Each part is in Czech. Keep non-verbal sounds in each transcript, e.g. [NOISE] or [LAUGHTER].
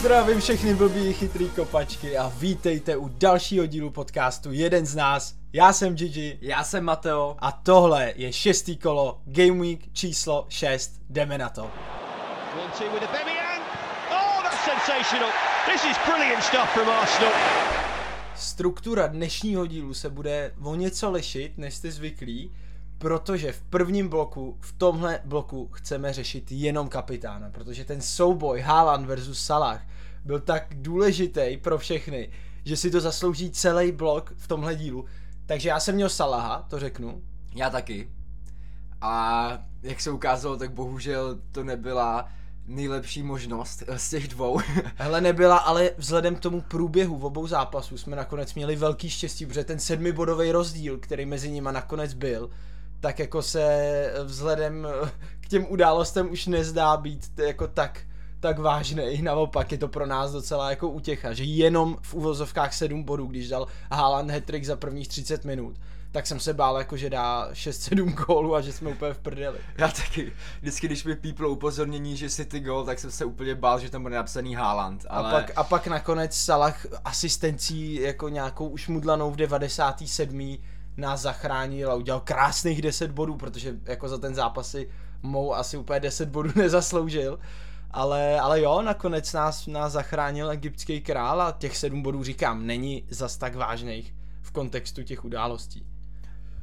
Zdravím všechny blbý chytrý kopačky a vítejte u dalšího dílu podcastu Jeden z nás. Já jsem Gigi Já jsem Mateo. a tohle je šestý kolo Game Week číslo 6. Jdeme na to. Oh. Struktura dnešního dílu se bude o něco lišit, než jste zvyklí, protože v prvním bloku, v tomhle bloku chceme řešit jenom kapitána, protože ten souboj Haaland versus Salah byl tak důležitý pro všechny, že si to zaslouží celý blok v tomhle dílu. Takže já jsem měl Salaha, to řeknu. Já taky. A jak se ukázalo, tak bohužel to nebyla nejlepší možnost eh, z těch dvou. [LAUGHS] Hele nebyla, ale vzhledem k tomu průběhu v obou zápasů jsme nakonec měli velký štěstí, protože ten sedmibodový rozdíl, který mezi nimi nakonec byl, tak jako se vzhledem k těm událostem už nezdá být jako tak, tak vážný. Naopak je to pro nás docela jako útěcha, že jenom v uvozovkách 7 bodů, když dal Haaland hat za prvních 30 minut, tak jsem se bál jako, že dá 6-7 gólů a že jsme úplně v prdeli. Já taky. Vždycky, když mi píplo upozornění, že City gol, tak jsem se úplně bál, že tam bude napsaný Haaland. Ale... A, pak, a pak nakonec Salah asistencí jako nějakou už mudlanou v 97. nás zachránil a udělal krásných 10 bodů, protože jako za ten zápas si mou asi úplně 10 bodů [LAUGHS] nezasloužil. Ale, ale jo, nakonec nás, nás zachránil egyptský král a těch 7 bodů říkám, není zas tak vážných v kontextu těch událostí.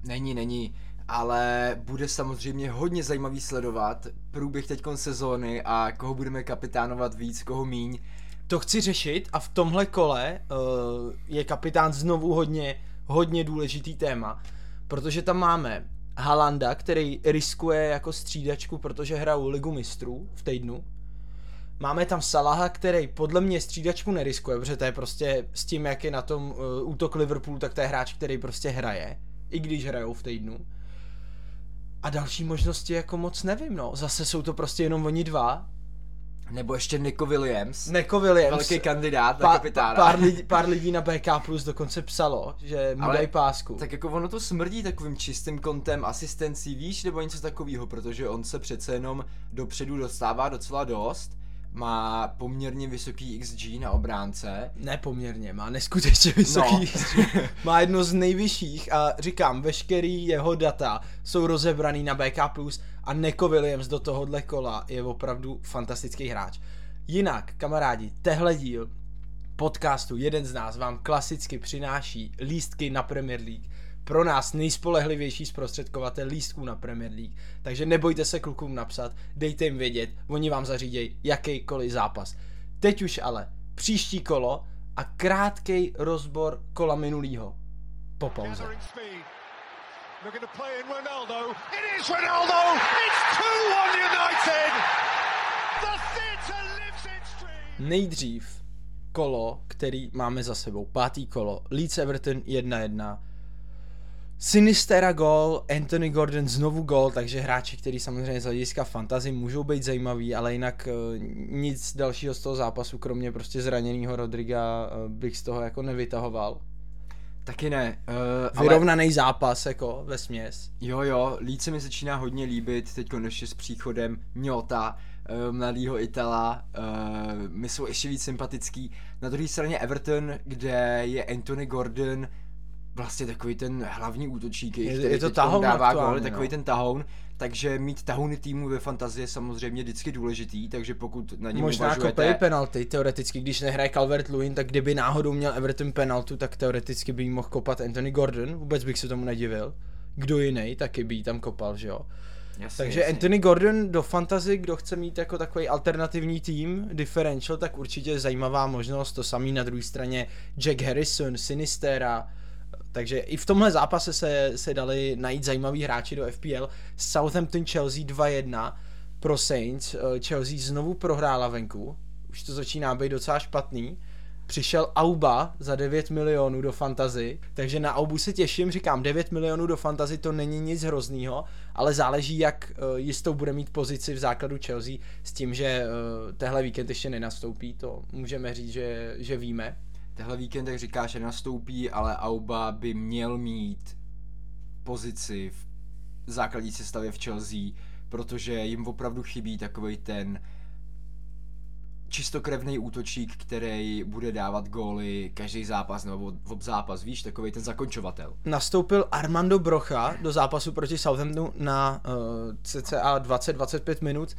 Není, není. Ale bude samozřejmě hodně zajímavý sledovat průběh teď sezóny a koho budeme kapitánovat víc, koho míň. To chci řešit a v tomhle kole uh, je kapitán znovu hodně, hodně důležitý téma, protože tam máme Halanda, který riskuje jako střídačku, protože hrajou ligu mistrů v týdnu. Máme tam Salaha, který podle mě střídačku neriskuje, protože to je prostě s tím, jak je na tom uh, útok Liverpoolu, tak to je hráč, který prostě hraje, i když hrajou v týdnu. A další možnosti jako moc nevím, no. Zase jsou to prostě jenom oni dva, Nebo ještě Nico Williams. Neko Williams. Velký kandidát na Pa- kapitána. Pár, lidí, pár lidí na BK Plus dokonce psalo, že mu dají pásku. Tak jako ono to smrdí takovým čistým kontem asistencí, víš, nebo něco takového, protože on se přece jenom dopředu dostává docela dost, má poměrně vysoký XG na obránce. Nepoměrně, má neskutečně vysoký. No. má jedno z nejvyšších a říkám, veškerý jeho data jsou rozebraný na BK a Neko Williams do tohohle kola je opravdu fantastický hráč. Jinak, kamarádi, tehle díl podcastu Jeden z nás vám klasicky přináší lístky na Premier League. Pro nás nejspolehlivější zprostředkovatel lístků na Premier League. Takže nebojte se klukům napsat, dejte jim vědět, oni vám zařídějí jakýkoliv zápas. Teď už ale příští kolo a krátký rozbor kola minulýho. Po pauze. Gathering speed. Looking to play in Ronaldo. It is Ronaldo. It's 2-1 United. The theatre lives its dream. Nejdřív kolo, který máme za sebou. Pátý kolo. Leeds Everton 1-1. Sinistera gol, Anthony Gordon znovu gol, takže hráči, který samozřejmě z hlediska fantasy můžou být zajímaví, ale jinak eh, nic dalšího z toho zápasu, kromě prostě zraněného Rodriga, eh, bych z toho jako nevytahoval. Taky ne, uh, ale Vyrovnaný zápas, jako ve směs. jo jo, Leeds se mi začíná hodně líbit, teď ještě s příchodem Njota, uh, mladýho Itala, uh, mi jsou ještě víc sympatický. Na druhé straně Everton, kde je Anthony Gordon, vlastně takový ten hlavní útočík, Je- který je to tahoun dává góly, takový no. ten tahoun, takže mít tahouny týmu ve fantazii je samozřejmě vždycky důležitý, takže pokud na něm Možná uvažujete... kopej penalty, teoreticky, když nehraje Calvert Lewin, tak kdyby náhodou měl Everton penaltu, tak teoreticky by jí mohl kopat Anthony Gordon, vůbec bych se tomu nedivil. Kdo jiný taky by jí tam kopal, že jo. Jasně, Takže jasně. Anthony Gordon do fantasy, kdo chce mít jako takový alternativní tým, differential, tak určitě zajímavá možnost, to samý na druhé straně Jack Harrison, Sinistera, takže i v tomhle zápase se, se dali najít zajímaví hráči do FPL. Southampton Chelsea 2-1 pro Saints. Eh, Chelsea znovu prohrála venku. Už to začíná být docela špatný. Přišel Auba za 9 milionů do fantazy, takže na Aubu se těším, říkám, 9 milionů do fantazy to není nic hroznýho, ale záleží, jak eh, jistou bude mít pozici v základu Chelsea s tím, že eh, tehle víkend ještě nenastoupí, to můžeme říct, že, že víme. Tehle víkend, jak říkáš, že nastoupí, ale Auba by měl mít pozici v základní sestavě v Chelsea, protože jim opravdu chybí takový ten čistokrevný útočík, který bude dávat góly každý zápas nebo v zápas, víš, takový ten zakončovatel. Nastoupil Armando Brocha do zápasu proti Southamptonu na uh, cca 20-25 minut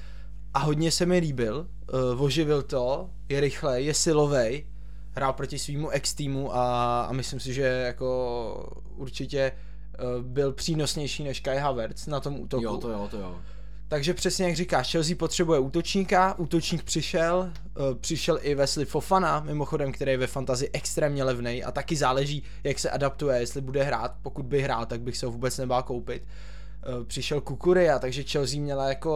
a hodně se mi líbil, uh, oživil to, je rychlej, je silovej, hrál proti svýmu ex týmu a, a myslím si, že jako určitě uh, byl přínosnější než Kai Havertz na tom útoku. Jo, to jo, to jo. Takže přesně jak říkáš, Chelsea potřebuje útočníka, útočník přišel, uh, přišel i Wesley Fofana, mimochodem, který je ve fantazi extrémně levný a taky záleží, jak se adaptuje, jestli bude hrát, pokud by hrál, tak bych se ho vůbec nebál koupit. Uh, přišel Kukuria, takže Chelsea měla jako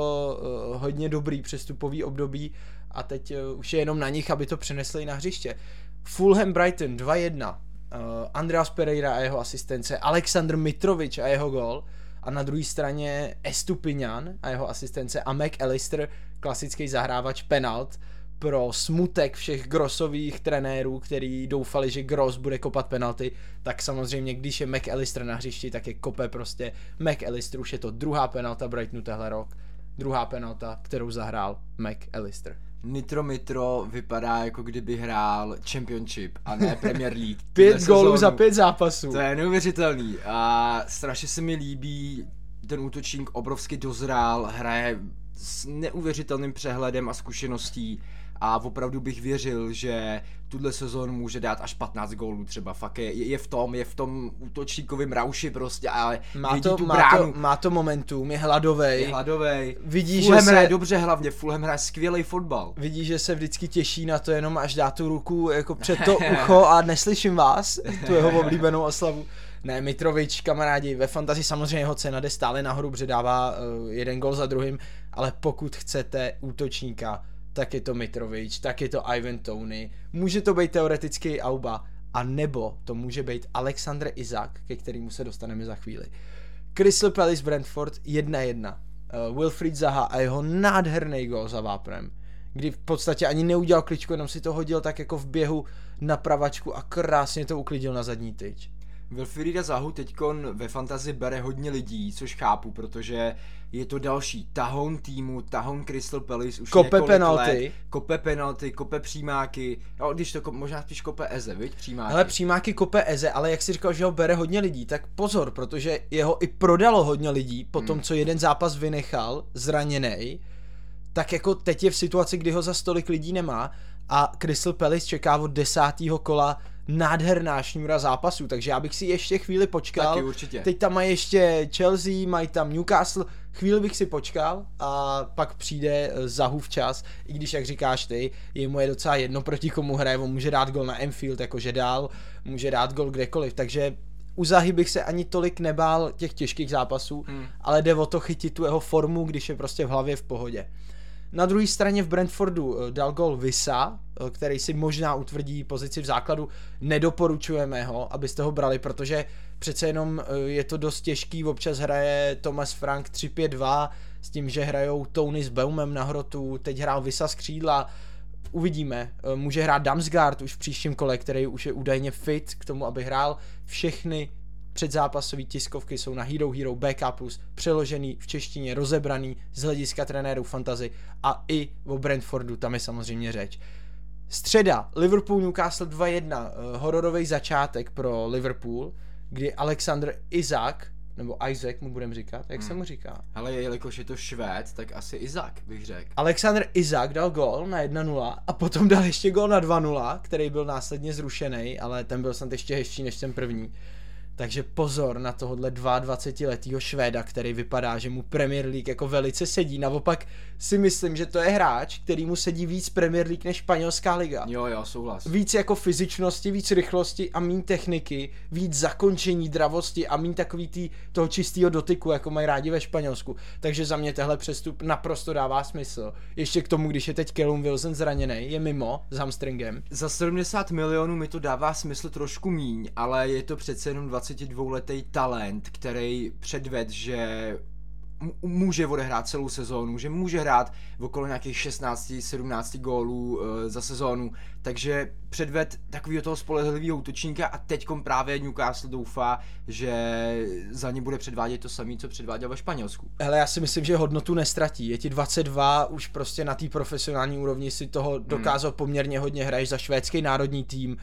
hodně dobrý přestupový období a teď už je jenom na nich, aby to přenesli na hřiště. Fulham Brighton 2-1, uh, Andreas Pereira a jeho asistence, Aleksandr Mitrovič a jeho gol, a na druhé straně Estupinian a jeho asistence a McAllister, klasický zahrávač penalt, pro smutek všech grosových trenérů, který doufali, že Gross bude kopat penalty, tak samozřejmě, když je McAllister na hřišti, tak je kope prostě McAllister, už je to druhá penalta Brightonu tehle rok, druhá penalta, kterou zahrál McAllister. Nitro Mitro vypadá jako kdyby hrál Championship a ne [LAUGHS] Premier League. pět gólů za pět zápasů. To je neuvěřitelný a strašně se mi líbí, ten útočník obrovsky dozrál, hraje s neuvěřitelným přehledem a zkušeností a opravdu bych věřil, že tuhle sezon může dát až 15 gólů třeba, fakt je, je v tom, je v tom útočníkovém rauši prostě, ale má to, tu má, bránu. to, má to momentum, je hladovej. Je hladovej. Vidí, Fulham že hraje se, dobře hlavně, Fulham hraje skvělý fotbal. Vidí, že se vždycky těší na to jenom až dá tu ruku jako před to [LAUGHS] ucho a neslyším vás, [LAUGHS] tu jeho oblíbenou oslavu. Ne, Mitrovič, kamarádi, ve fantazi samozřejmě jeho cena jde stále nahoru, předává uh, jeden gol za druhým, ale pokud chcete útočníka, tak je to Mitrovič, tak je to Ivan Tony, může to být teoreticky Auba, a nebo to může být Alexandr Izak, ke kterému se dostaneme za chvíli. Crystal Palace Brentford 1-1. Uh, Wilfried Zaha a jeho nádherný gol za Váprem, kdy v podstatě ani neudělal kličku, jenom si to hodil tak jako v běhu na pravačku a krásně to uklidil na zadní tyč. Wilfrida Zahu teďkon ve fantazi bere hodně lidí, což chápu, protože je to další tahoun týmu, tahoun Crystal Palace už kope penalty. Let, kope penalty, kope přímáky, no, když to ko, možná spíš kope Eze, viď, přímáky. Ale přímáky kope Eze, ale jak si říkal, že ho bere hodně lidí, tak pozor, protože jeho i prodalo hodně lidí po tom, hmm. co jeden zápas vynechal, zraněný, tak jako teď je v situaci, kdy ho za stolik lidí nemá a Crystal Palace čeká od desátého kola nádherná šňůra zápasů, takže já bych si ještě chvíli počkal. Taky určitě. Teď tam mají ještě Chelsea, mají tam Newcastle, chvíli bych si počkal a pak přijde eh, Zahu včas, i když jak říkáš ty, je mu je docela jedno proti komu hraje, on může dát gol na Enfield, jakože dál, může dát gol kdekoliv, takže u Zahy bych se ani tolik nebál těch těžkých zápasů, hmm. ale jde o to chytit tu jeho formu, když je prostě v hlavě v pohodě. Na druhé straně v Brentfordu eh, dal gol Visa, eh, který si možná utvrdí pozici v základu. Nedoporučujeme ho, abyste ho brali, protože přece jenom eh, je to dost těžký. Občas hraje Thomas Frank 3-5-2 s tím, že hrajou Tony s Beumem na hrotu, teď hrál Visa z křídla. Uvidíme. Může hrát Damsgaard už v příštím kole, který už je údajně fit k tomu, aby hrál všechny Předzápasové tiskovky jsou na Hero Hero BK+, přeložený v češtině, rozebraný z hlediska trenérů fantazy a i o Brentfordu, tam je samozřejmě řeč. Středa, Liverpool Newcastle 2-1, uh, hororový začátek pro Liverpool, kdy Alexander Izak, nebo Isaac mu budeme říkat, jak hmm. se mu říká? Ale jelikož je to Švéd, tak asi Izak bych řekl. Alexander Izak dal gol na 1-0 a potom dal ještě gol na 2-0, který byl následně zrušený, ale ten byl snad ještě hezčí než ten první. Takže pozor na tohohle 22-letého Švéda, který vypadá, že mu Premier League jako velice sedí. Naopak si myslím, že to je hráč, který mu sedí víc Premier League než španělská liga. Jo, jo, souhlas. Víc jako fyzičnosti, víc rychlosti a mín techniky, víc zakončení, dravosti a mín takový tý, toho čistého dotyku, jako mají rádi ve Španělsku. Takže za mě tehle přestup naprosto dává smysl. Ještě k tomu, když je teď Callum Wilson zraněný, je mimo s hamstringem. Za 70 milionů mi to dává smysl trošku míň, ale je to přece jenom 22-letý talent, který předved, že může odehrát celou sezónu, že může hrát okolo nějakých 16-17 gólů uh, za sezónu, takže předved takového toho spolehlivého útočníka a teďkom právě Newcastle doufá, že za ně bude předvádět to samé, co předváděl ve Španělsku. Hele, já si myslím, že hodnotu nestratí. Je ti 22, už prostě na té profesionální úrovni si toho dokázal poměrně hodně, hraješ za švédský národní tým.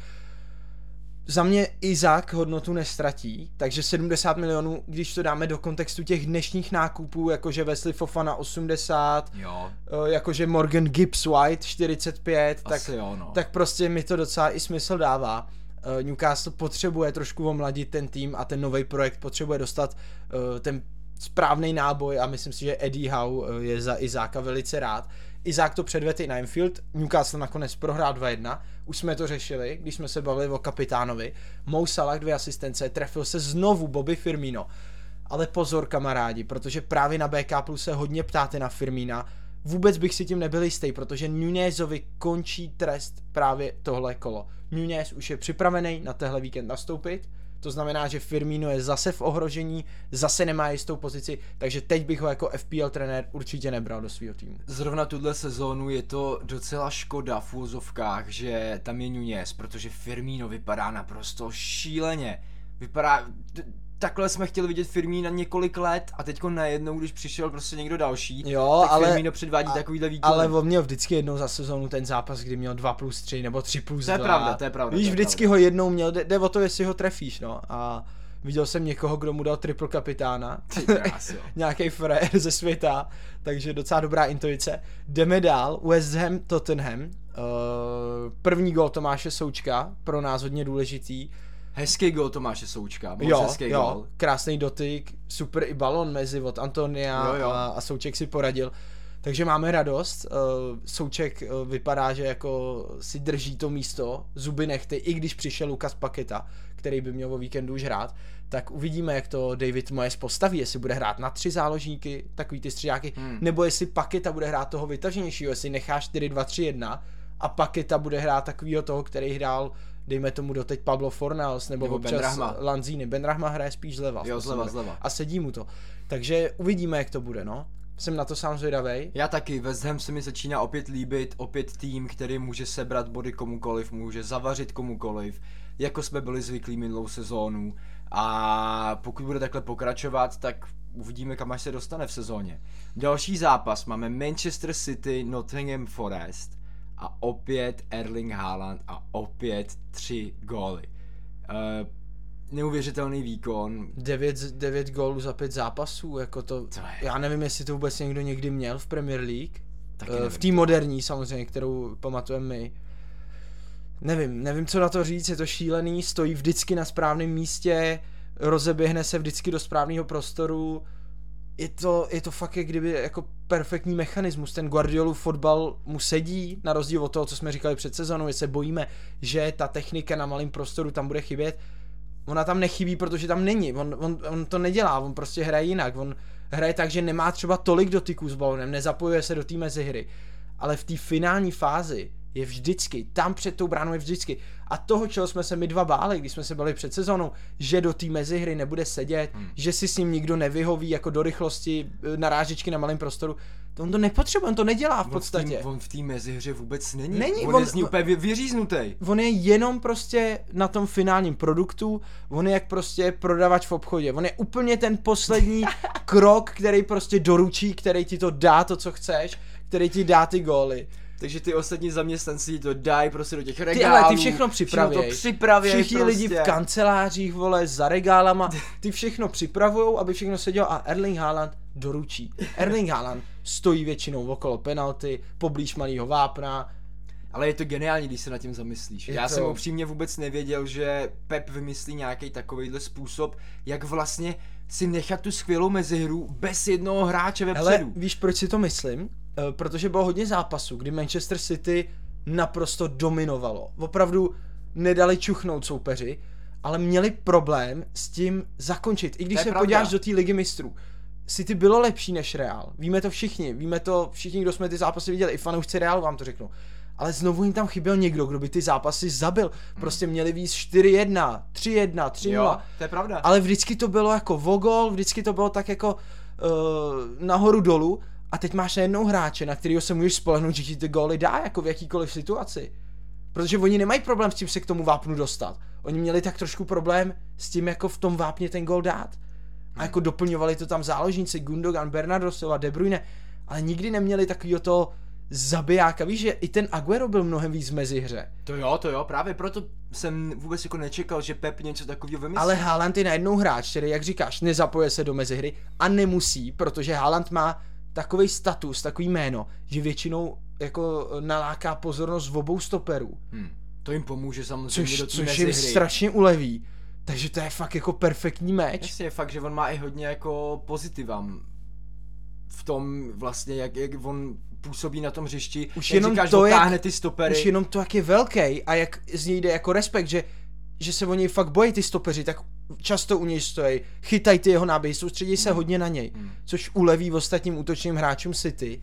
Za mě Izák hodnotu nestratí, takže 70 milionů, když to dáme do kontextu těch dnešních nákupů, jakože Wesley Fofana 80, Jo, eh, jakože Morgan Gibbs White 45, Asi tak, jo, no. tak prostě mi to docela i smysl dává. Eh, Newcastle potřebuje trošku omladit ten tým a ten nový projekt potřebuje dostat eh, ten správný náboj a myslím si, že Eddie Howe je za Izáka velice rád. Izák to předvedl i na Anfield, Newcastle nakonec prohrál 2-1, už jsme to řešili, když jsme se bavili o kapitánovi. Mo Salah dvě asistence, trefil se znovu Bobby Firmino. Ale pozor kamarádi, protože právě na BK Plus se hodně ptáte na Firmína. Vůbec bych si tím nebyl jistý, protože Nunezovi končí trest právě tohle kolo. Nunez už je připravený na tehle víkend nastoupit, to znamená, že Firmino je zase v ohrožení, zase nemá jistou pozici, takže teď bych ho jako FPL trenér určitě nebral do svého týmu. Zrovna tuhle sezónu je to docela škoda v úzovkách, že tam je Nunez, protože Firmino vypadá naprosto šíleně. Vypadá... Takhle jsme chtěli vidět Firmína několik let a teďko najednou, když přišel prostě někdo další, Jo, tak ale- Firmino předvádí a- takovýhle výkon. Ale on měl vždycky jednou za sezónu ten zápas, kdy měl 2 plus 3 nebo 3 plus To je 2. pravda, to je pravda, Víš, vždycky pravda. ho jednou měl, jde, jde o to, jestli ho trefíš, no. A viděl jsem někoho, kdo mu dal triple kapitána. [LAUGHS] Nějaký frér ze světa, takže docela dobrá intuice. Jdeme dál, West Ham, Tottenham. Uh, první gol Tomáše Součka, pro nás hodně důležitý. Hezký gol Tomáše Součka, moc Jo, hezký jo, gol. krásný dotyk, super i balon mezi od Antonia Jo, jo. A, a Souček si poradil. Takže máme radost. Uh, Souček uh, vypadá, že jako si drží to místo, zuby nechty, i když přišel Lukas Paketa, který by měl o víkendu už hrát, tak uvidíme, jak to David Moyes postaví, jestli bude hrát na tři záložníky, takový ty střídáky, Hmm. nebo jestli Paketa bude hrát toho vytaženějšího, jestli nechá 4-2-3-1 a Paketa bude hrát takovýho toho, který hrál dejme tomu doteď Pablo Fornals nebo, Nebo občas Benrahma. Lanzini. Benrahma hraje spíš zleva. Jo, zleva, zleva. A sedí mu to. Takže uvidíme, jak to bude, no. Jsem na to sám zvědavej. Já taky, West Ham se mi začíná opět líbit, opět tým, který může sebrat body komukoliv, může zavařit komukoliv, jako jsme byli zvyklí minulou sezónu. A pokud bude takhle pokračovat, tak uvidíme, kam až se dostane v sezóně. Další zápas máme Manchester City, Nottingham Forest a opět Erling Haaland a opět tři góly. Uh, neuvěřitelný výkon, 9, z- 9 gólů za 5 zápasů, jako to, To je- já nevím, jestli to vůbec někdo někdy měl v Premier League. Taky Eh, nevím. v té moderní samozřejmě, kterou pamatujeme my. Nevím, nevím, co na to říct, je to šílený, stojí vždycky na správném místě, rozeběhne se vždycky do správného prostoru, je to, je to fakt jak kdyby jako perfektní mechanismus, ten Guardiolův fotbal mu sedí, na rozdíl od toho, co jsme říkali před sezónou, že se bojíme, že ta technika na malém prostoru tam bude chybět, ona tam nechybí, protože tam není, on, on, on to nedělá, on prostě hraje jinak, on hraje tak, že nemá třeba tolik dotyků s balonem, nezapojuje se do té mezihry, ale v té finální fázi je vždycky, tam před tou bránou je vždycky. A toho, čeho jsme se my dva báli, když jsme se bali před sezónou, že do té mezihry nebude sedět, hmm. že si s ním nikdo nevyhoví jako do rychlosti e, narážečky na malém prostoru, to on to nepotřebuje, on to nedělá v On v podstatě. On v té mezihře vůbec není. Není, on, on- je z ní úplně vy, vyříznutý. on je jenom prostě na tom finálním produktu, on je jak prostě prodavač v obchodě, on je úplně ten poslední [LAUGHS] krok, který prostě doručí, který ti to dá to, co chceš, který ti dá ty góly. Takže ty ostatní zaměstnanci to dají prostě do těch Ty, regálů. ale ty všechno. Všechno to připravěj Všichni prostě. lidi v kancelářích, vole, za regálama, ty všechno připravujou, aby všechno sedělo a Erling Haaland doručí. Erling Haaland stojí většinou okolo penalty, poblíž malého vápna, Ale je to geniální, když se nad tím zamyslíš. Je Já to- jsem upřímně vůbec nevěděl, že Pep vymyslí nějaký takovýhle způsob, jak vlastně si nechat tu skvělou mezihru bez jednoho hráče Ale vepředu. víš, proč si to myslím? Eh, Protože bylo hodně zápasů, kdy Manchester City naprosto dominovalo. Opravdu nedali čuchnout soupeři, ale měli problém s tím zakončit. I když se pravda. podíváš do té ligy mistrů. City bylo lepší než Real. Víme to všichni. Víme to všichni, kdo jsme ty zápasy viděli. I fanoušci Realu vám to řeknou. Ale znovu jim tam chyběl někdo, kdo by ty zápasy zabil. Prostě měli víc 4-1, 3-1, 3-0. Jo, to je pravda. Ale vždycky to bylo jako vogol, vždycky to bylo tak jako uh, nahoru dolů a teď máš najednou hráče, na kterého se můžeš spolehnout, že ti ty góly dá jako v jakýkoliv situaci. Protože oni nemají problém s tím se k tomu vápnu dostat. Oni měli tak trošku problém s tím jako v tom vápně ten gól dát. A jako doplňovali to tam záložníci Gundogan, Bernardo Silva, De Bruyne, ale nikdy neměli takovýho to zabijáka. Víš, že i ten Aguero byl mnohem víc mezi hře. To jo, to jo, právě proto jsem vůbec jako nečekal, že Pep něco takového vymyslí. Ale Haaland je najednou hráč, který, jak říkáš, nezapoje se do mezihry a nemusí, protože Haaland má takový status, takový jméno, že většinou jako naláká pozornost v obou stoperů. Hmm. To jim pomůže samozřejmě Což, do což jim mezihry. strašně uleví. Takže to je fakt jako perfektní meč. Jasně, je fakt, že on má i hodně jako pozitiva v tom vlastně, jak, jak on působí na tom hřišti. Už jak jenom říkáš, to, jak- dotáhne ty stopery. Už jenom to, jak je velký a jak z něj jde jako respekt, že, že se o něj fakt bojí ty stopeři, tak často u něj stojí, chytají ty jeho náběhy, soustředí se hodně na něj, Hmm. což uleví ostatním útočným hráčům City.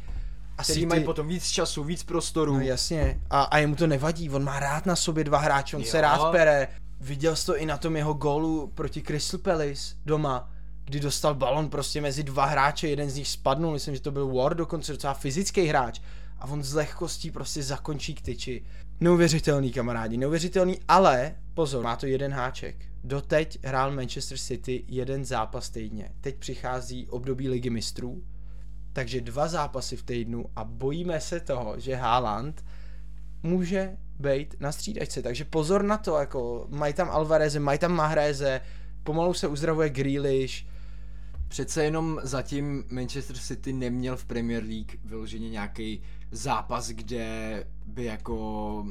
A který City, mají potom víc času, víc prostoru. No jasně, a, a jemu to nevadí, on má rád na sobě dva hráče, on se Jo. rád pere. Viděl jsi to i na tom jeho gólu proti Crystal Palace doma, kdy dostal balon prostě mezi dva hráče, jeden z nich spadnul, myslím, že to byl Ward, dokonce docela fyzický hráč. A on s lehkostí prostě zakončí k tyči. Neuvěřitelný kamarádi, neuvěřitelný, ale pozor, má to jeden háček. Doteď hrál Manchester City jeden zápas týdně. Teď přichází období ligy mistrů, takže dva zápasy v týdnu a bojíme se toho, že Haaland může být na střídačce, takže pozor na to, jako mají tam Alvareze, mají tam Mahreze, pomalu se uzdravuje Grealish, Přece jenom zatím Manchester City neměl v Premier League vyloženě nějaký zápas, kde by jako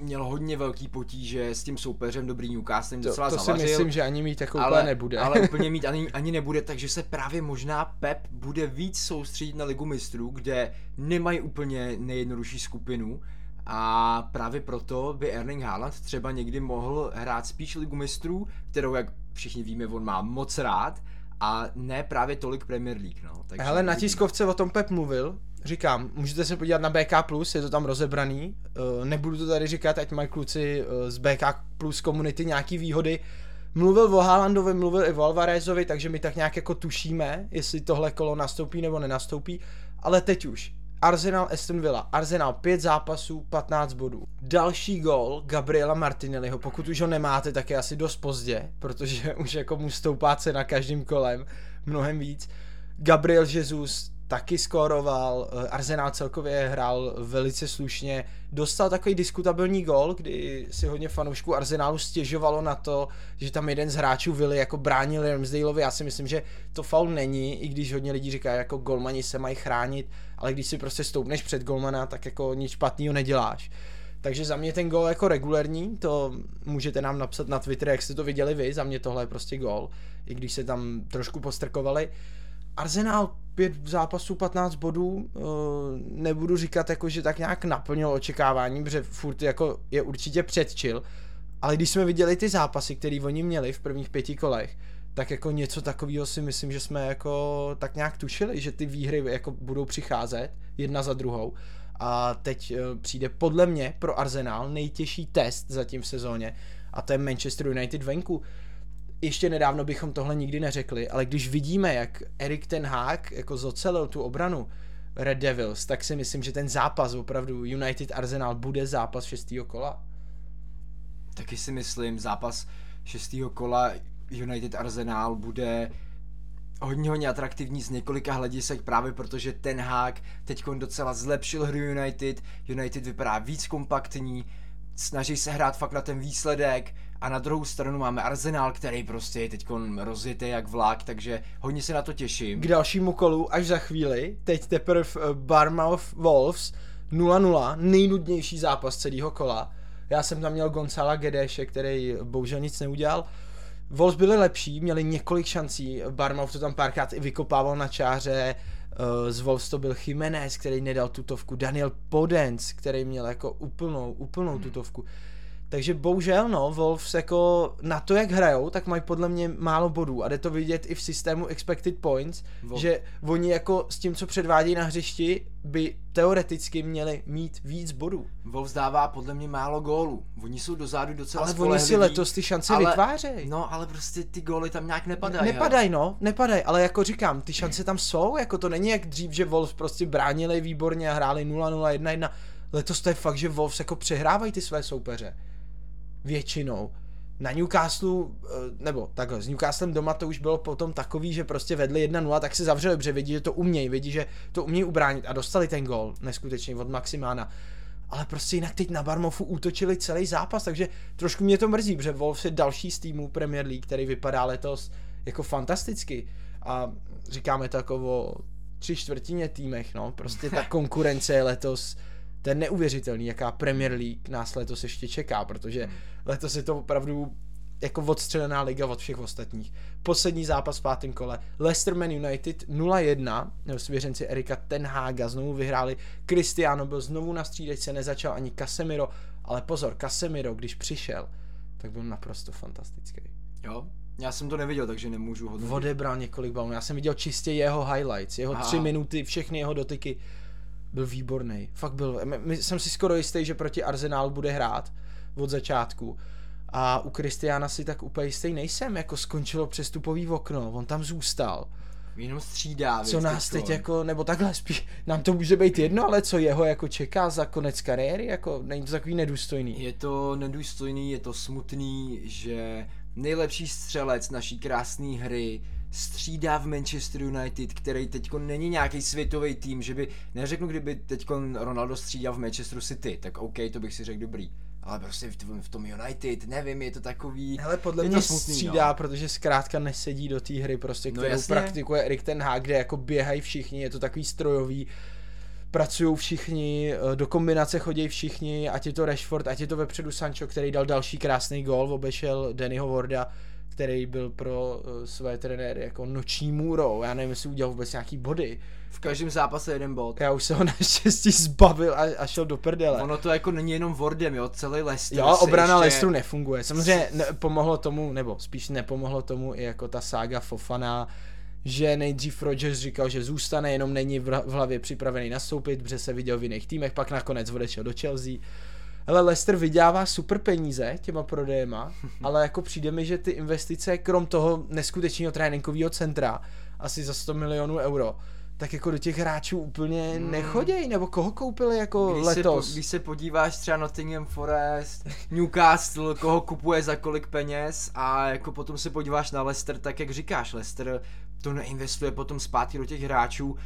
měl hodně velký potíže s tím soupeřem dobrý Newcastle, to, docela to si zavařil. myslím, že ani mít jako ale, úplně nebude. ale [LAUGHS] úplně mít ani, ani nebude, takže se právě možná Pep bude víc soustředit na ligu mistrů, kde nemají úplně nejjednodušší skupinu a právě proto by Erling Haaland třeba někdy mohl hrát spíš ligu mistrů, kterou, jak všichni víme, on má moc rád a ne právě tolik Premier League, no. Takže Hele, na tiskovce o tom Pep mluvil, říkám, můžete se podívat na BK+, je to tam rozebraný, eh, nebudu to tady říkat, ať mají kluci eh, z BK komunity nějaký výhody. Mluvil o Haalandovi, mluvil i o Alvarezovi, takže my tak nějak jako tušíme, jestli tohle kolo nastoupí nebo nenastoupí, ale teď už. Arsenal Aston Villa. Arsenal 5 zápasů, 15 bodů. Další gol Gabriela Martinelliho, pokud už ho nemáte, tak je asi dost pozdě, protože [LAUGHS] už jako mu stoupá cena každým kolem mnohem víc. Gabriel Jesus taky skóroval, eh, Arsenal celkově hrál velice slušně, dostal takový diskutabilní gol, kdy si hodně fanoušků Arsenálu stěžovalo na to, že tam jeden z hráčů Vili jako bránil Ramsdaleovi, já si myslím, že to faul není, i když hodně lidí říká, jako golmani se mají chránit, ale když si prostě stoupneš před golmana, tak jako nic špatného neděláš. Takže za mě ten gol jako regulérní, to můžete nám napsat na Twitter, jak jste to viděli vy, za mě tohle je prostě gol, i když se tam trošku postrkovali. Arsenal 5 zápasů, 15 bodů, eh, nebudu říkat jako, že tak nějak naplnil očekávání, protože furt jako je určitě předčil, ale když jsme viděli ty zápasy, které oni měli v prvních pěti kolech, tak jako něco takového si myslím, že jsme jako tak nějak tušili, že ty výhry jako budou přicházet jedna za druhou. A teď eh, přijde podle mě pro Arsenal nejtěžší test zatím v sezóně a to je Manchester United venku ještě nedávno bychom tohle nikdy neřekli, ale když vidíme, jak Erik ten Hák jako zocelil tu obranu Red Devils, tak si myslím, že ten zápas opravdu United Arsenal bude zápas šestého kola. Taky si myslím, zápas šestého kola United Arsenal bude hodně hodně atraktivní z několika hledisek právě protože ten hák teď docela zlepšil hru United, United vypadá víc kompaktní, snaží se hrát fakt na ten výsledek a na druhou stranu máme Arsenal, který prostě je teď rozjetý jak vlak, takže hodně se na to těším. K dalšímu kolu až za chvíli, teď teprve eh, Barmouth Wolves 0-0, nejnudnější zápas celého kola. Já jsem tam měl Gonzala Gedeše, který bohužel nic neudělal. Wolves byli lepší, měli několik šancí, Barmouth to tam párkrát i vykopával na čáře, eh, z Wolves to byl Jiménez, který nedal tutovku, Daniel Podens, který měl jako úplnou, úplnou tutovku. Takže bohužel, no, Wolves jako na to, jak hrajou, tak mají podle mě málo bodů a jde to vidět i v systému expected points, Vol- že oni jako s tím, co předvádí na hřišti, by teoreticky měli mít víc bodů. Wolves dává podle mě málo gólů. Oni jsou dozadu docela Ale oni si letos ty šance ale- vytvářejí. No, ale prostě ty góly tam nějak nepadají. Nepadají, no, nepadají, ale jako říkám, ty šance tam jsou, jako to není jak dřív, že Wolves prostě bránili výborně a hráli 0-0, 1-1. Letos to je fakt, že Wolves jako přehrávají ty své soupeře. Většinou. Na Newcastle, eh, nebo takhle, s Newcastlem doma to už bylo potom takový, že prostě vedli 1-0, tak se zavřeli, protože vědí, že to umějí, vědí, že to umějí ubránit a dostali ten gol, neskutečně od Maximána. Ale prostě jinak teď na Barmofu útočili celý zápas, takže trošku mě to mrzí, protože Wolves je další z týmů Premier League, který vypadá letos jako fantasticky. A říkáme to jako o tři čtvrtině týmech, no, prostě ta [LAUGHS] konkurence je letos, to je neuvěřitelný, jaká Premier League nás letos ještě čeká, protože letos je to opravdu jako odstřelená liga od všech ostatních. Poslední zápas v pátém kole. Leicester Man United 0-1, svěřenci Erika Tenhaga znovu vyhráli. Cristiano byl znovu na střídačce, nezačal ani Casemiro, ale pozor, Casemiro, když přišel, tak byl naprosto fantastický. Jo? Já jsem to neviděl, takže nemůžu hodnotit. Odebral několik balonů, já jsem viděl čistě jeho highlights, jeho Aha. tři minuty, všechny jeho dotyky. Byl výborný, fakt byl. My, my, jsem si skoro jistý, že proti Arsenálu bude hrát od začátku. A u Kristiána si tak úplně jistý nejsem, jako skončilo přestupový okno, on tam zůstal. Jenom střídá, Co nás teď jako, nebo takhle spíš, nám to může být jedno, ale co jeho jako čeká za konec kariéry, jako není to takový nedůstojný. Je to nedůstojný, je to smutný, že nejlepší střelec naší krásné hry střídá v Manchester United, který teď není nějaký světový tým, že by, neřeknu, kdyby teď Ronaldo střídal v Manchesteru City, tak OK, to bych si řekl dobrý. Ale prostě v tom, v tom United, nevím, je to takový... Hele, podle mě smutný, střídá, no. protože zkrátka nesedí do té hry, prostě, No kterou jasně. praktikuje Erik ten Hag, kde jako běhají všichni, je to takový strojový, pracují všichni, eh, do kombinace chodí všichni, ať je to Rashford, ať je to vepředu Sancho, který dal další krásný gol, obešel Dannyho Warda, který byl pro uh, své trenéry jako noční můrou, já nevím, jestli udělal vůbec nějaký body. V každém zápase jeden bod. Já už se ho [LAUGHS] naštěstí zbavil a, a šel do prdele. Ono to jako není jenom Wordem, jo, celý Leicester Jo, obrana ještě... Leicesteru nefunguje. Samozřejmě ne, pomohlo tomu, nebo spíš nepomohlo tomu i jako ta sága Fofana, že nejdřív Rodgers říkal, že zůstane, jenom není v hlavě připravený nastoupit, protože se viděl v jiných týmech, pak nakonec odešel do Chelsea. Ale Leicester vydělává super peníze těma prodejema, [LAUGHS] ale jako přijde mi, že ty investice, krom toho neskutečného tréninkového centra, asi za 100 milionů euro, tak jako do těch hráčů úplně Hmm. nechodějí, nebo koho koupili jako Když se, po, letos? když se podíváš třeba Nottingham Forest, Newcastle, koho kupuje za kolik peněz a jako potom se podíváš na Leicester, tak jak říkáš, Leicester to neinvestuje potom zpátky do těch hráčů,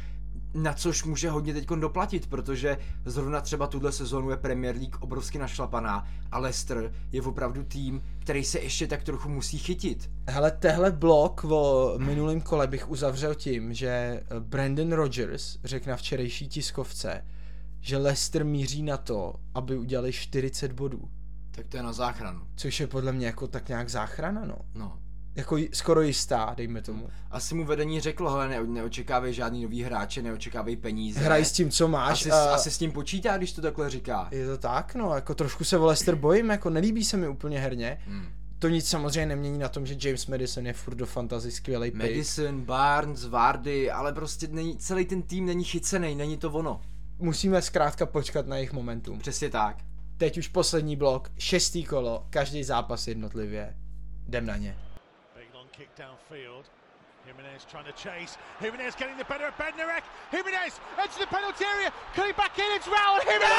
na což může hodně teď doplatit, protože zrovna třeba tuhle sezónu je Premier League obrovsky našlapaná a Leicester je opravdu tým, který se ještě tak trochu musí chytit. Hele, tehle blok o minulém kole bych uzavřel tím, že Brandon Rogers řekl na včerejší tiskovce, že Leicester míří na to, aby udělali 40 bodů. Tak to je na záchranu. Což je podle mě jako tak nějak záchrana, no. No. Jako skoro jistá, dejme tomu. Asi mu vedení řeklo, hele, ne, neočekávej žádný nový hráče, neočekávej peníze. Hraj s tím, co máš. asi, a asi s tím počítá, když to takhle říká. Je to tak, no, jako trošku se o Leicester bojím, jako nelíbí se mi úplně herně. Hmm. To nic samozřejmě nemění na tom, že James Madison je furt do fantasy skvělý pick. Madison, Barnes, Vardy, ale prostě není, celý ten tým není chycený, není to ono. Musíme zkrátka počkat na jejich momentum. Přesně tak. Teď už poslední blok, šestý kolo, každý zápas jednotlivě. Jdem na ně. Big long kick downfield. Jimenez trying to chase. Jimenez getting the better of Bednarek. Jimenez edge the penalty area. Coming back in. It's Raul Jimenez!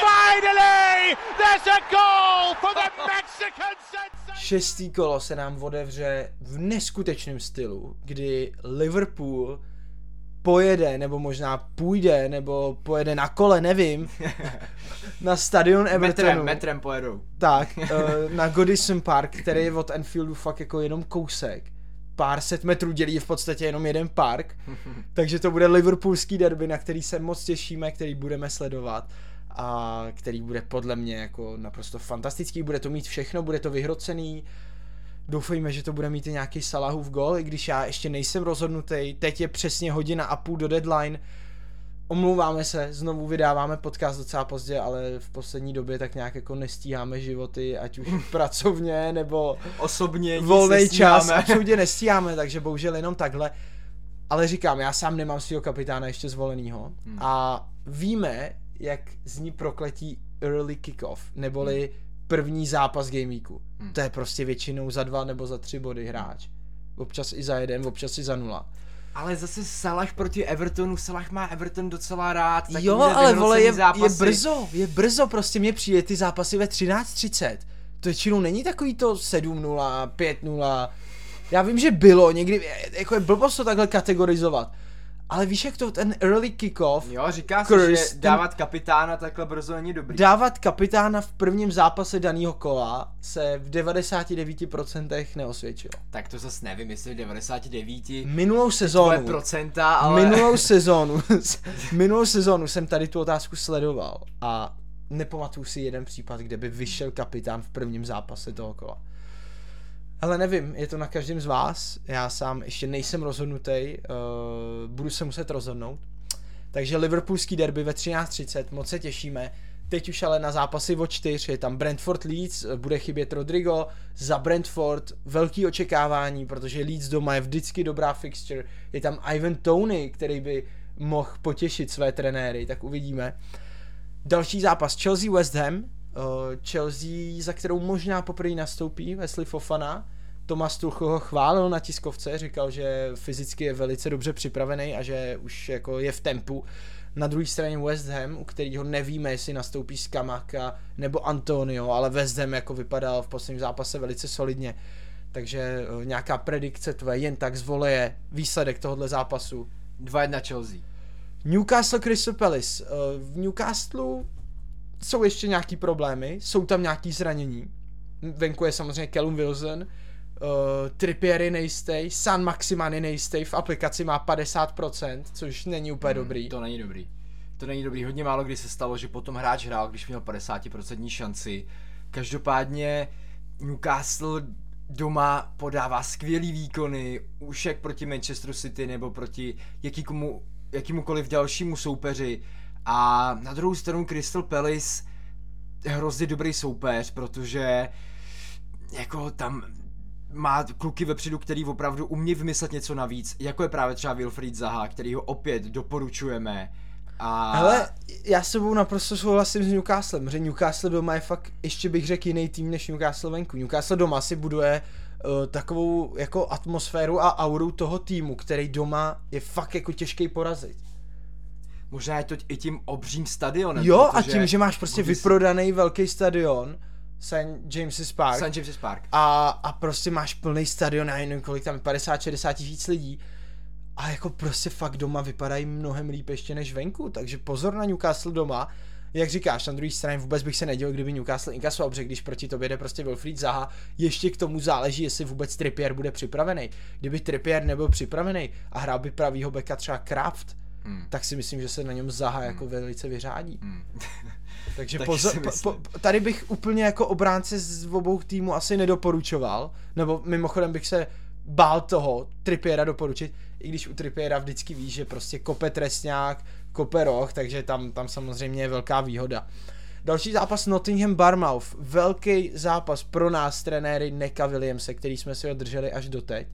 Finally, there's a goal for the [LAUGHS] Mexican sensation. Šestý kolo se nám otevře v neskutečném stylu, kdy Liverpool pojede, nebo možná půjde, nebo pojede na kole, nevím, [LAUGHS] na stadion Evertonu. Metrem, metrem pojedou. Tak, eh, [LAUGHS] na Goodison Park, který je od Anfieldu fakt jako jenom kousek. Pár set metrů dělí v podstatě jenom jeden park, [LAUGHS] takže to bude liverpoolský derby, na který se moc těšíme, který budeme sledovat a který bude podle mě jako naprosto fantastický, bude to mít všechno, bude to vyhrocený, doufejme, že to bude mít i nějaký Salahův gol, i když já ještě nejsem rozhodnutý, teď je přesně hodina a půl do deadline, Omlouváme se, znovu vydáváme podcast docela pozdě, ale v poslední době tak nějak jako nestíháme životy, ať už [LAUGHS] pracovně nebo Osobně volný čas, nestíháme. [LAUGHS] absolutně nestíháme, takže bohužel jenom takhle. Ale říkám, já sám nemám svého kapitána ještě zvolenýho Hmm. a víme, jak zní prokletí early kickoff, neboli první zápas Game Weeku. Hmm. To je prostě většinou za dva nebo za tři body hráč. Občas i za jeden, občas i za nula. Ale zase Salah proti Evertonu, Salah má Everton docela rád. jo, takovýhle ale vole, je, je brzo, je brzo, prostě mě přijde ty zápasy ve 13.30. To většinou není takový to 7-0, 5-0. Já vím, že bylo, někdy, jako je blbost to takhle kategorizovat. Ale víš, jak to, ten early kickoff, Jo, říká se, že ten- dávat kapitána takhle brzo není dobrý. dávat kapitána v prvním zápase daného kola se v 99% neosvědčilo. Tak to zase nevím, jestli v 99 Minulou sezónu, procenta, ale... minulou [LAUGHS] sezónu, [LAUGHS] minulou sezónu jsem tady tu otázku sledoval a nepamatuju si jeden případ, kde by vyšel kapitán v prvním zápase toho kola. Ale nevím, je to na každém z vás, já sám ještě nejsem rozhodnutý, uh, budu se muset rozhodnout. Takže Liverpoolský derby ve 13.30, moc se těšíme. Teď už ale na zápasy o čtyř, je tam Brentford Leeds, bude chybět Rodrigo, za Brentford velký očekávání, protože Leeds doma je vždycky dobrá fixture, je tam Ivan Tony, který by mohl potěšit své trenéry, tak uvidíme. Další zápas Chelsea West Ham, uh, Chelsea, za kterou možná poprvé nastoupí Wesley Fofana. Tomas Tuchel ho chválil na tiskovce, říkal, že fyzicky je velice dobře připravený a že už jako je v tempu. Na druhé straně West Ham, u kterého nevíme, jestli nastoupí Skamaka nebo Antonio, ale West Ham jako vypadal v posledním zápase velice solidně. Takže uh, nějaká predikce tvé jen tak z voleje, výsledek tohohle zápasu. 2-1 Chelsea. Newcastle Crystal Palace. Eh, V Newcastle jsou ještě nějaký problémy, jsou tam nějaký zranění. Venku je samozřejmě Callum Wilson, uh, Trippier je nejistý, San Maximan je nejistý, v aplikaci má 50%, což není úplně dobrý. To není dobrý. To není dobrý. Hodně málo kdy se stalo, že potom hráč hrál, když měl 50% šanci. Každopádně Newcastle doma podává skvělý výkony, už jak proti Manchesteru City nebo proti jakýkomu, jakýmukoliv dalšímu soupeři. A na druhou stranu Crystal Palace hrozně dobrý soupeř, protože jako tam má kluky vepředu, který opravdu umí vymyslet něco navíc, jako je právě třeba Wilfried Zaha, který ho opět doporučujeme. A... Hele, já s sebou naprosto souhlasím s Newcastlem, že Newcastle doma je fakt, ještě bych řekl jiný tým než Newcastle venku. Newcastle doma si buduje uh, takovou jako atmosféru a auru toho týmu, který doma je fakt jako těžký porazit. Možná je to i tím obřím stadionem. Jo, a protože tím, že máš prostě vyprodaný velký stadion, St. James's Park, St. James's Park. a, a prostě máš plný stadion, já nevím kolik tam, 50-60 tisíc lidí, a jako prostě fakt doma vypadají mnohem líp ještě než venku, takže pozor na Newcastle doma, jak říkáš, na druhé straně vůbec bych se nedělal, kdyby Newcastle inkasoval, protože když proti tobě jde prostě Wilfried Zaha, ještě k tomu záleží, jestli vůbec Trippier bude připravený. Kdyby Trippier nebyl připravený a hrál by pravýho beka třeba Kraft, Hmm. tak si myslím, že se na něm Zaha jako velice vyřádí. Hmm. [LAUGHS] Takže pozor, po, po, tady bych úplně jako obránce z obou týmů asi nedoporučoval, nebo mimochodem bych se bál toho Trippiera doporučit, i když u Trippiera vždycky víš, že prostě kope trestňák, kope roh, takže tam, tam samozřejmě je velká výhoda. Další zápas Nottingham Barmouth, velký zápas pro nás trenéry Neka Williamse, který jsme si ho drželi až doteď.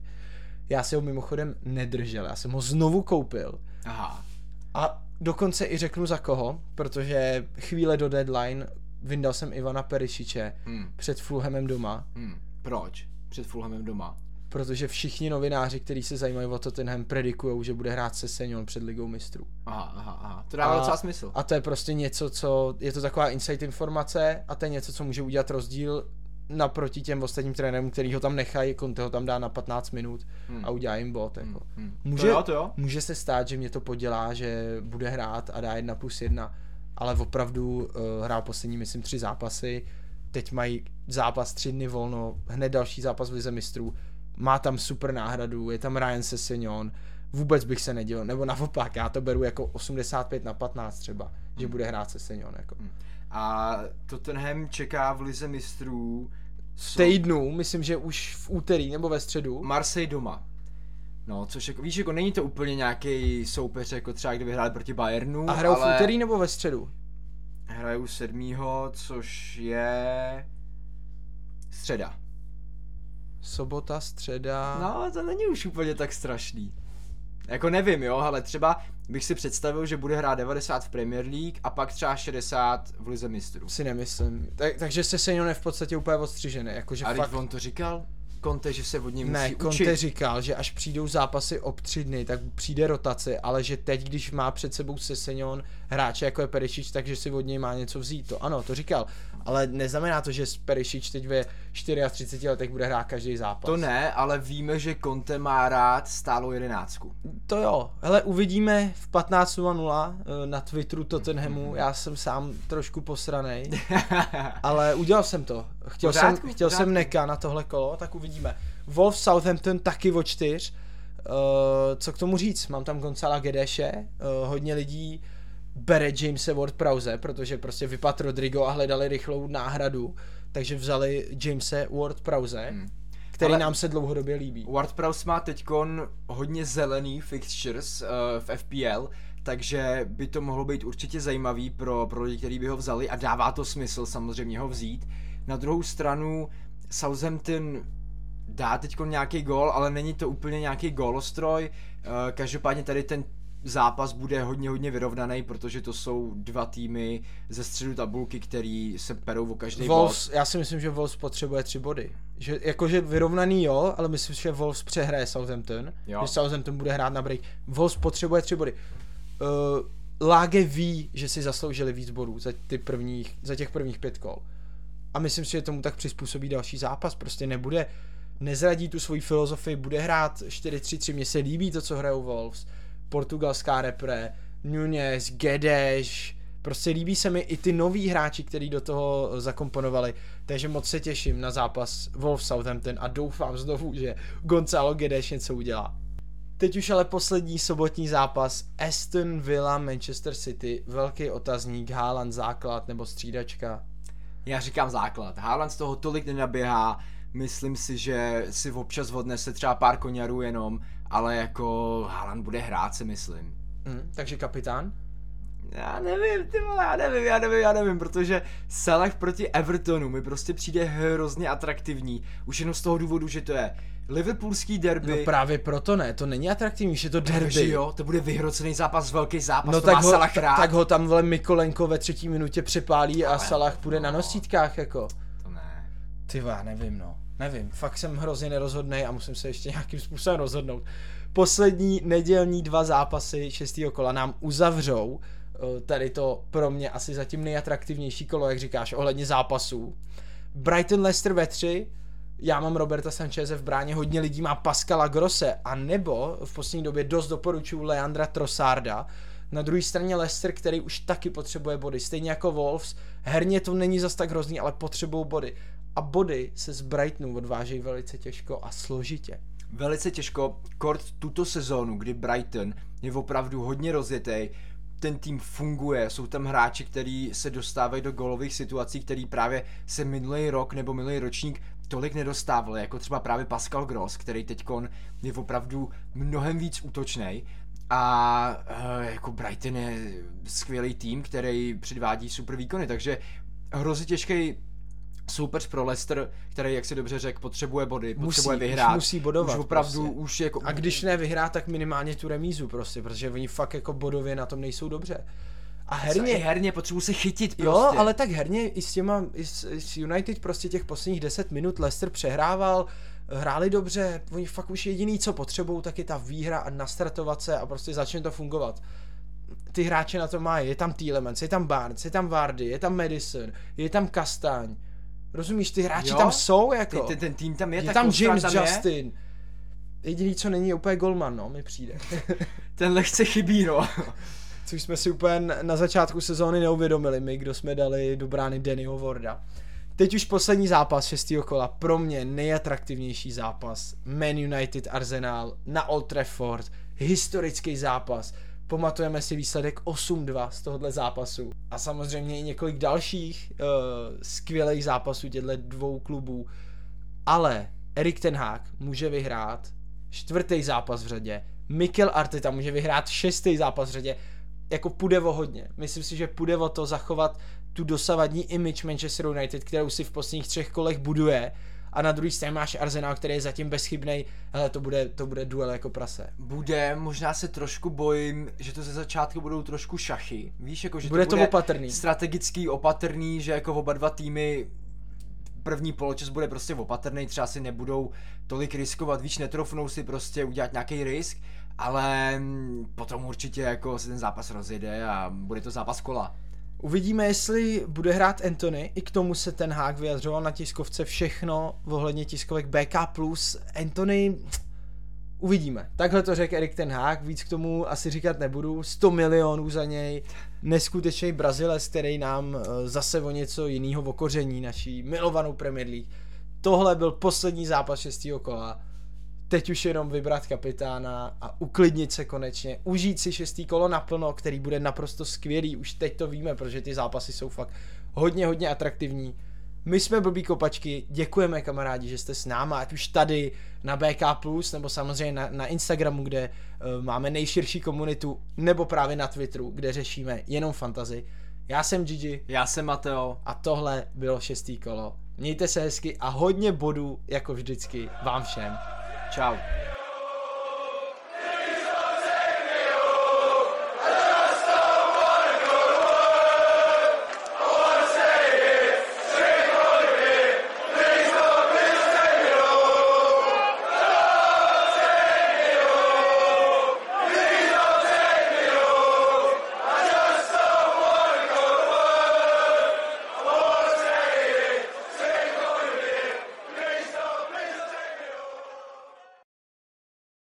Já si ho mimochodem nedržel, já jsem ho znovu koupil. Aha. A dokonce i řeknu za koho, protože chvíle do deadline vyndal jsem Ivana Perišiče Hmm. před Fulhamem doma, Hmm. Proč? Před Fulhamem doma. protože všichni novináři, kteří se zajímají o Tottenham, predikují, že bude hrát se Senion před ligou mistrů. Aha, aha, aha. To dává A- docela smysl. A to je prostě něco, co, je to taková insight informace a to je něco, co může udělat rozdíl naproti těm ostatním trenérům, který ho tam nechají, Conte ho tam dá na 15 minut Hmm. a udělá jim bod. Jako. Hmm. Může, To jo, to jo. může se stát, že mě to podělá, že bude hrát a dá jedna plus jedna, ale opravdu uh, hrál poslední, myslím, tři zápasy, teď mají zápas tři dny volno, hned další zápas v Lize mistrů, má tam super náhradu, je tam Ryan Sessegnon, vůbec bych se nedělal, nebo naopak, já to beru jako 85 na 15 třeba, že bude hrát Sessegnon. Jako. A Tottenham čeká v Lize mistrů V týdnu, myslím, že už v úterý nebo ve středu, Marseille doma. No, což jako, víš, jako není to úplně nějaký soupeř, jako třeba kdyby hráli proti Bayernu, A hrajou ale v úterý nebo ve středu? hrajou sedmýho, což je středa. Sobota, středa. No, to není už úplně tak strašný. Jako nevím, jo, ale třeba bych si představil, že bude hrát 90 v Premier League a pak třeba 60 v Lize mistrů. Si nemyslím. Tak, takže se Senjon je v podstatě úplně odstřižený. Jakože A fakt... fakt... on to říkal? Conte, že se od něj Ne, musí Conte učit. říkal, že až přijdou zápasy ob tři dny, tak přijde rotace, ale že teď, když má před sebou Sesenion hráče jako je Perišič, takže si od něj má něco vzít. To ano, to říkal. Ale neznamená to, že Perišič teď ve 34 letech bude hrát každý zápas. To ne, ale víme, že Conte má rád stálou jedenáctku. To jo, hele, uvidíme v 15.00 eh, na Twitteru Tottenhamu, [LAUGHS] já jsem sám trošku posranej, [LAUGHS] ale udělal jsem to. Chtěl, Pořádku, jsem, chtěl pořádku. jsem Neka na tohle kolo, tak uvidíme. Wolf Southampton taky o čtyř. Uh, co k tomu říct? Mám tam Gonzala Gedeše, uh, hodně lidí bere Jamese Ward Prause, protože prostě vypadl Rodrigo a hledali rychlou náhradu, takže vzali Jamese Ward Prause, Hmm. který Ale- nám se dlouhodobě líbí. Ward Prowse má teďkon hodně zelený fixtures uh, v FPL, takže by to mohlo být určitě zajímavý pro, pro lidi, kteří by ho vzali a dává to smysl samozřejmě ho vzít. Na druhou stranu Southampton dá teď nějaký gól, ale není to úplně nějaký gólostroj. Uh, každopádně tady ten zápas bude hodně, hodně vyrovnaný, protože to jsou dva týmy ze středu tabulky, který se perou o každý bod. Wolves, já si myslím, že Wolves potřebuje tři body. Že, jakože vyrovnaný jo, ale myslím, že Wolves přehraje Southampton. Jo. Že Southampton bude hrát na break. Wolves potřebuje tři body. Uh, Láge ví, že si zasloužili víc bodů za, ty prvních, za těch prvních pět kol. A myslím si, že tomu tak přizpůsobí další zápas. Prostě nebude, nezradí tu svoji filozofii, bude hrát 4-3-3. Mně se líbí to, co hrajou Wolves. Portugalská repre, Nunez, Gedeš, prostě líbí se mi i ty noví hráči, kteří do toho zakomponovali, takže moc se těším na zápas Wolves Southampton a doufám znovu, že Gonzalo Gedeš něco udělá. Teď už ale poslední sobotní zápas Aston Villa Manchester City, velký otazník, Haaland základ nebo střídačka. Já říkám základ. Haaland z toho tolik nenaběhá, myslím si, že si občas odnese třeba pár koněrů jenom, ale jako Haaland bude hrát, si myslím. Hm, takže kapitán? Já nevím, ty vole, já nevím, já nevím, já nevím, protože Salah proti Evertonu mi prostě přijde hrozně atraktivní. Už jenom z toho důvodu, že to je Liverpoolský derby. No právě proto ne, to není atraktivní, že to derby. že jo, to bude vyhrocený zápas, velký zápas, No to tak má ho, Salah rád. tak ho tam vle Mikolenko ve třetí minutě přepálí a Ale- Salah půjde na no. nosítkách jako. To ne. Ty vá, nevím no. Nevím, fakt jsem hrozně nerozhodnej a musím se ještě nějakým způsobem rozhodnout. Poslední nedělní dva zápasy šestého kola nám uzavřou tady to pro mě asi zatím nejatraktivnější kolo, jak říkáš, ohledně zápasů. Brighton Leicester ve tři, já mám Roberta Sancheze v bráně, hodně lidí má Pascala Grosse, a nebo v poslední době dost doporučuju Leandra Trossarda. Na druhé straně Leicester, který už taky potřebuje body, stejně jako Wolves. Herně to není zas tak hrozný, ale potřebují body. A body se z Brightonu odvážejí velice těžko a složitě. Velice těžko, kort tuto sezónu, kdy Brighton je opravdu hodně rozjetý, ten tým funguje, jsou tam hráči, kteří se dostávají do golových situací, který právě se minulý rok nebo minulý ročník tolik nedostávali, jako třeba právě Pascal Gross, který teď je opravdu mnohem víc útočný. A uh, jako Brighton je skvělý tým, který předvádí super výkony, takže hrozně těžký soupeř pro Leicester, který, jak si dobře řekl, potřebuje body, potřebuje už vyhrát. musí bodovat Už opravdu, prostě. už jako... A když ne vyhrá, tak minimálně tu remízu prostě, protože oni fakt jako bodově na tom nejsou dobře. A herně, herně, herně potřebuji se chytit prostě. Jo, ale tak herně i s těma, i s, i s United prostě těch posledních 10 minut Leicester přehrával, hráli dobře, oni fakt už jediný, co potřebují, tak je ta výhra a nastartovat se a prostě začne to fungovat. Ty hráče na to mají, je tam Tielemans, je tam Barnes, je tam Vardy, je tam Madison, je tam Kastaň. Rozumíš, ty hráči Jo, tam jsou jako. Ten, ten, ten tým tam je, je tak tam James tam je. Justin. Jediný, co není, je úplně golman, no, mi přijde. [LAUGHS] Ten lehce chybí, no. [LAUGHS] což jsme si úplně na začátku sezóny neuvědomili, my, kdo jsme dali do brány Dannyho Warda. Teď už poslední zápas šestého kola, pro mě nejatraktivnější zápas, Man United Arsenal na Old Trafford, historický zápas, pamatujeme si výsledek 8-2 z tohohle zápasu a samozřejmě i několik dalších uh, skvělých zápasů těchto dvou klubů, ale Erik Ten Hag může vyhrát čtvrtý zápas v řadě. Mikel Arteta může vyhrát šestý zápas v řadě. Jako půjde o hodně. Myslím si, že půjde o to zachovat tu dosavadní image Manchester United, kterou si v posledních třech kolech buduje a na druhý straně máš Arsenal, který je zatím bezchybný, ale to bude, to bude duel jako prase. Bude, možná se trošku bojím, že to ze začátku budou trošku šachy. Víš, jako, že Bude to to bude opatrný. strategický, opatrný, že jako oba dva týmy první poločas bude prostě opatrný, třeba si nebudou tolik riskovat, víš, netrofnou si prostě udělat nějaký risk, ale mm, potom určitě jako se ten zápas rozjede a bude to zápas kola. Uvidíme, jestli bude hrát Anthony, i k tomu se ten hák vyjadřoval na tiskovce všechno ohledně tiskovek BK+. Anthony, uvidíme. Takhle to řekl Erik ten hák, víc k tomu asi říkat nebudu. 100 milionů za něj, neskutečný Brazilec, který nám eh, zase o něco jiného okoření naší milovanou Premier League. Tohle byl poslední zápas šestého kola. Teď už jenom vybrat kapitána a uklidnit se konečně, užít si šestý kolo naplno, který bude naprosto skvělý, už teď to víme, protože ty zápasy jsou fakt hodně, hodně atraktivní. My jsme blbý kopačky, děkujeme kamarádi, že jste s náma, ať už tady na BK+, nebo samozřejmě na, na Instagramu, kde uh, máme nejširší komunitu, nebo právě na Twitteru, kde řešíme jenom fantazy. Já jsem Gigi Já jsem Mateo. a tohle bylo šestý kolo. Mějte se hezky a hodně bodů, jako vždycky, vám všem. Tchau.